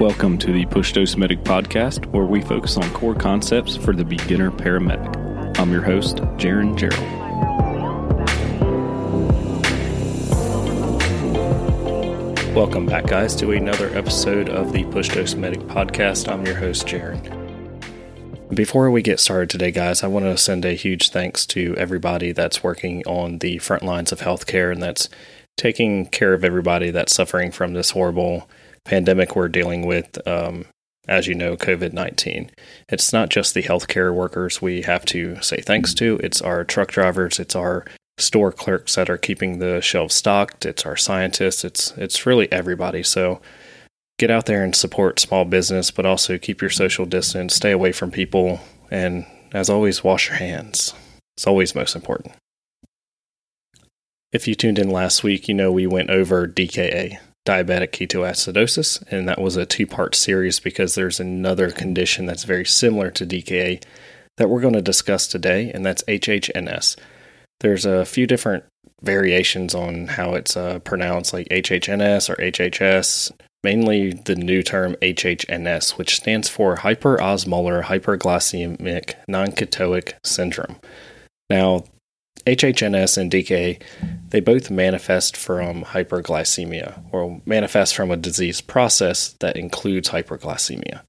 Welcome to the Push Dose Medic podcast, where we focus on core concepts for the beginner paramedic. I'm your host, Jaron Gerald. Welcome back, guys, to another episode of the Push Dose Medic podcast. I'm your host, Jaron. Before we get started today, guys, I want to send a huge thanks to everybody that's working on the front lines of healthcare and that's taking care of everybody that's suffering from this horrible pandemic we're dealing with. Um, as you know, COVID 19. It's not just the healthcare workers we have to say thanks to, it's our truck drivers, it's our store clerks that are keeping the shelves stocked, it's our scientists, it's, it's really everybody. So get out there and support small business, but also keep your social distance, stay away from people, and as always, wash your hands. It's always most important. If you tuned in last week, you know we went over DKA, diabetic ketoacidosis, and that was a two part series because there's another condition that's very similar to DKA that we're going to discuss today, and that's HHNS. There's a few different variations on how it's uh, pronounced, like HHNS or HHS, mainly the new term HHNS, which stands for hyperosmolar hyperglycemic nonketotic syndrome. Now, HHNS and DKA, they both manifest from hyperglycemia or manifest from a disease process that includes hyperglycemia.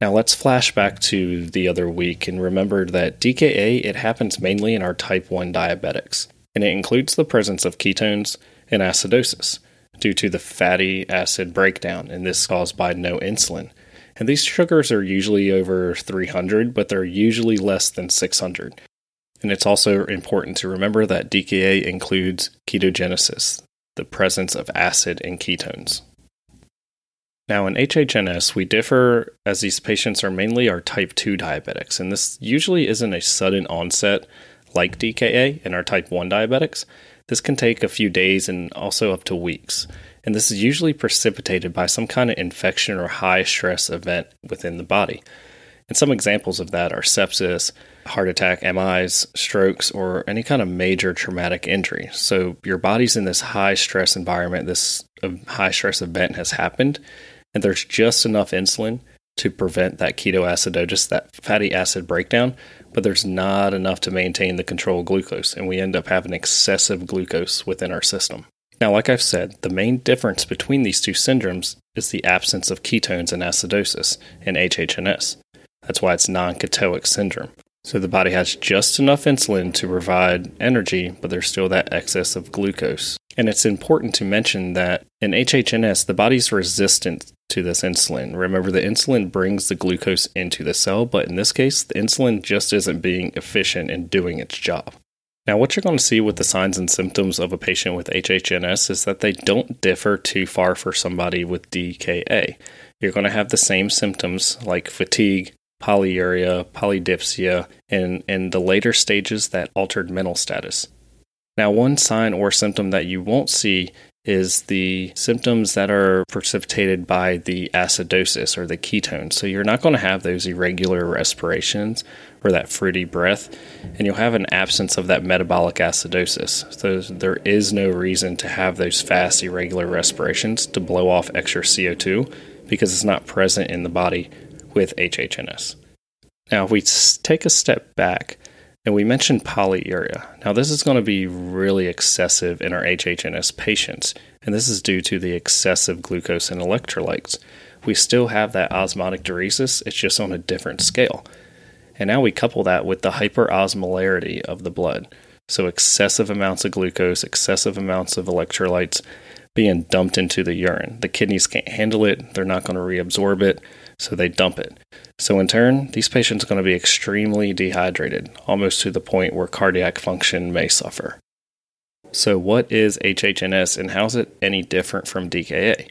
Now let's flash back to the other week and remember that DKA it happens mainly in our type 1 diabetics and it includes the presence of ketones and acidosis due to the fatty acid breakdown and this caused by no insulin. And these sugars are usually over 300 but they're usually less than 600 and it's also important to remember that DKA includes ketogenesis, the presence of acid and ketones. Now, in HHNS, we differ as these patients are mainly our type 2 diabetics, and this usually isn't a sudden onset like DKA in our type 1 diabetics. This can take a few days and also up to weeks, and this is usually precipitated by some kind of infection or high stress event within the body. And some examples of that are sepsis, heart attack, MIs, strokes, or any kind of major traumatic injury. So your body's in this high stress environment, this uh, high stress event has happened, and there's just enough insulin to prevent that ketoacidosis, that fatty acid breakdown, but there's not enough to maintain the control of glucose, and we end up having excessive glucose within our system. Now, like I've said, the main difference between these two syndromes is the absence of ketones and acidosis in HHNS. That's why it's non ketotic syndrome. So the body has just enough insulin to provide energy, but there's still that excess of glucose. And it's important to mention that in HHNS, the body's resistant to this insulin. Remember, the insulin brings the glucose into the cell, but in this case, the insulin just isn't being efficient in doing its job. Now, what you're going to see with the signs and symptoms of a patient with HHNS is that they don't differ too far for somebody with DKA. You're going to have the same symptoms like fatigue, polyuria, polydipsia, and in the later stages, that altered mental status. Now, one sign or symptom that you won't see is the symptoms that are precipitated by the acidosis or the ketones. So you're not going to have those irregular respirations or that fruity breath, and you'll have an absence of that metabolic acidosis. So there is no reason to have those fast, irregular respirations to blow off extra CO2 because it's not present in the body with HHNS. Now, if we take a step back and we mentioned polyuria, now this is going to be really excessive in our HHNS patients, and this is due to the excessive glucose and electrolytes. We still have that osmotic diuresis, it's just on a different scale. And now we couple that with the hyperosmolarity of the blood. So, excessive amounts of glucose, excessive amounts of electrolytes being dumped into the urine. The kidneys can't handle it, they're not going to reabsorb it, so they dump it. So, in turn, these patients are going to be extremely dehydrated, almost to the point where cardiac function may suffer. So, what is HHNS and how is it any different from DKA?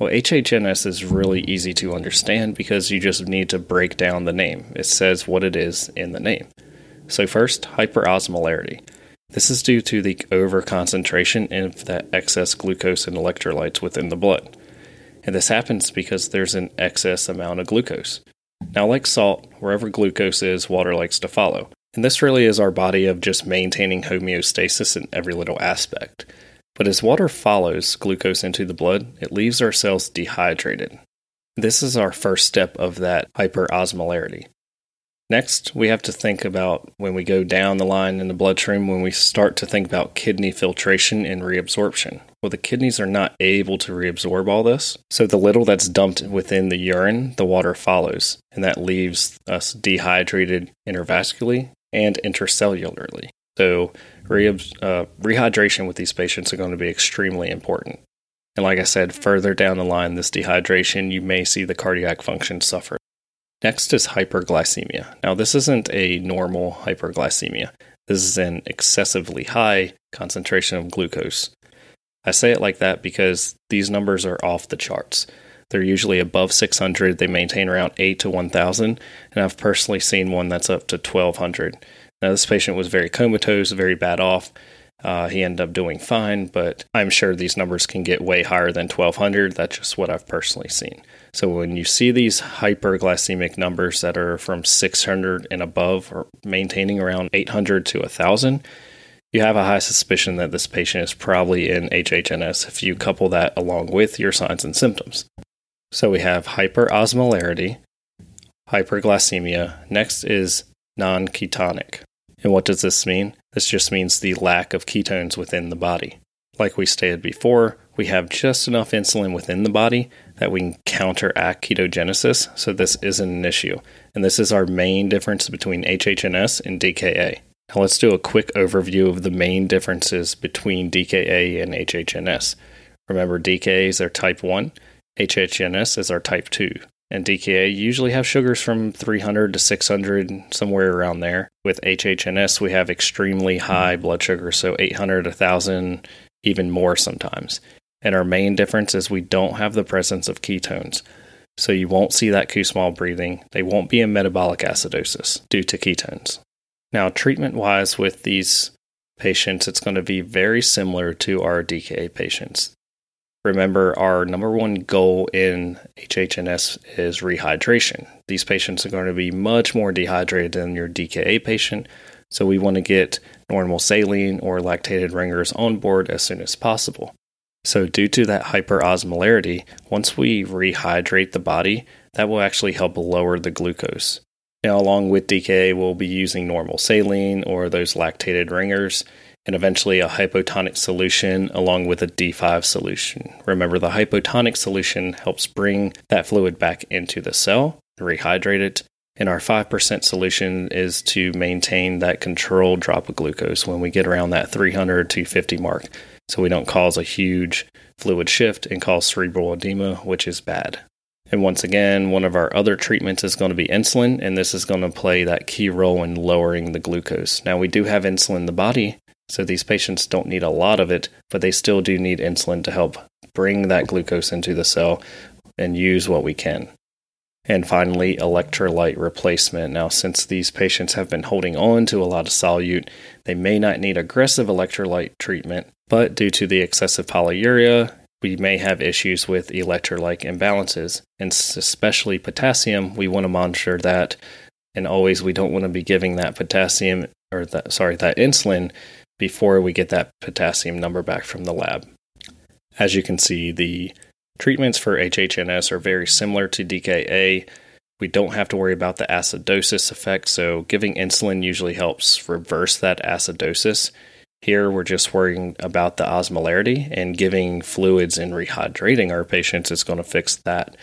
Well, HHNS is really easy to understand because you just need to break down the name. It says what it is in the name. So, first, hyperosmolarity. This is due to the overconcentration of that excess glucose and electrolytes within the blood. And this happens because there's an excess amount of glucose. Now, like salt, wherever glucose is, water likes to follow. And this really is our body of just maintaining homeostasis in every little aspect. But as water follows glucose into the blood, it leaves our cells dehydrated. This is our first step of that hyperosmolarity. Next, we have to think about when we go down the line in the bloodstream, when we start to think about kidney filtration and reabsorption. Well, the kidneys are not able to reabsorb all this. So the little that's dumped within the urine, the water follows, and that leaves us dehydrated intravascularly and intercellularly. So uh, rehydration with these patients are going to be extremely important. And like I said, further down the line, this dehydration, you may see the cardiac function suffer. Next is hyperglycemia. Now, this isn't a normal hyperglycemia. This is an excessively high concentration of glucose. I say it like that because these numbers are off the charts. They're usually above 600. They maintain around 8 to 1000, and I've personally seen one that's up to 1200. Now, this patient was very comatose, very bad off. Uh, he ended up doing fine, but I'm sure these numbers can get way higher than 1200. That's just what I've personally seen. So when you see these hyperglycemic numbers that are from 600 and above or maintaining around 800 to 1000, you have a high suspicion that this patient is probably in HHNS if you couple that along with your signs and symptoms. So we have hyperosmolarity, hyperglycemia. Next is non ketonic. And what does this mean? This just means the lack of ketones within the body. Like we stated before, we have just enough insulin within the body that we can counteract ketogenesis, so this isn't an issue. And this is our main difference between HHNS and DKA. Now let's do a quick overview of the main differences between DKA and HHNS. Remember, DKA is our type 1, HHNS is our type 2. And DKA usually have sugars from 300 to 600, somewhere around there. With HHNS, we have extremely high mm-hmm. blood sugar, so 800, 1000, even more sometimes. And our main difference is we don't have the presence of ketones. So you won't see that Kussmaul breathing. They won't be in metabolic acidosis due to ketones. Now, treatment wise with these patients, it's going to be very similar to our DKA patients. Remember, our number one goal in HHNS is rehydration. These patients are going to be much more dehydrated than your DKA patient, so we want to get normal saline or lactated ringers on board as soon as possible. So, due to that hyperosmolarity, once we rehydrate the body, that will actually help lower the glucose. Now, along with DKA, we'll be using normal saline or those lactated ringers, and eventually a hypotonic solution along with a D5 solution. Remember, the hypotonic solution helps bring that fluid back into the cell, rehydrate it, and our 5% solution is to maintain that controlled drop of glucose when we get around that 300 to 50 mark so we don't cause a huge fluid shift and cause cerebral edema, which is bad. And once again, one of our other treatments is going to be insulin, and this is going to play that key role in lowering the glucose. Now, we do have insulin in the body, so these patients don't need a lot of it, but they still do need insulin to help bring that glucose into the cell and use what we can. And finally, electrolyte replacement. Now, since these patients have been holding on to a lot of solute, they may not need aggressive electrolyte treatment, but due to the excessive polyuria, we may have issues with electrolyte imbalances, and especially potassium. We want to monitor that, and always we don't want to be giving that potassium or that sorry that insulin before we get that potassium number back from the lab. As you can see, the treatments for HHNS are very similar to DKA. We don't have to worry about the acidosis effect, so giving insulin usually helps reverse that acidosis here, we're just worrying about the osmolarity and giving fluids and rehydrating our patients is going to fix that.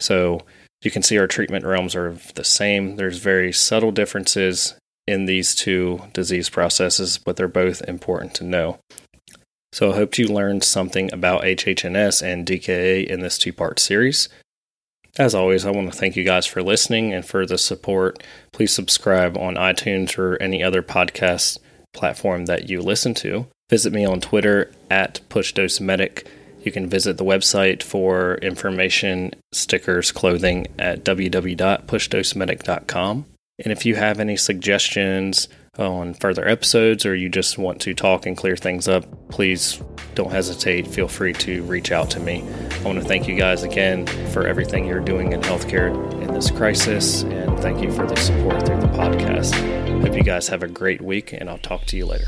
So you can see our treatment realms are the same. There's very subtle differences in these two disease processes, but they're both important to know. So I hope you learned something about HHNS and DKA in this two part series. As always, I want to thank you guys for listening and for the support. Please subscribe on iTunes or any other podcast platform that you listen to. Visit me on Twitter at PushDoseMedic. You can visit the website for information, stickers, clothing at www.pushdosemedic.com. And if you have any suggestions on further episodes or you just want to talk and clear things up, please don't hesitate. Feel free to reach out to me. I want to thank you guys again for everything you're doing in healthcare in this crisis, and thank you for the support through the podcast. Hope you guys have a great week, and I'll talk to you later.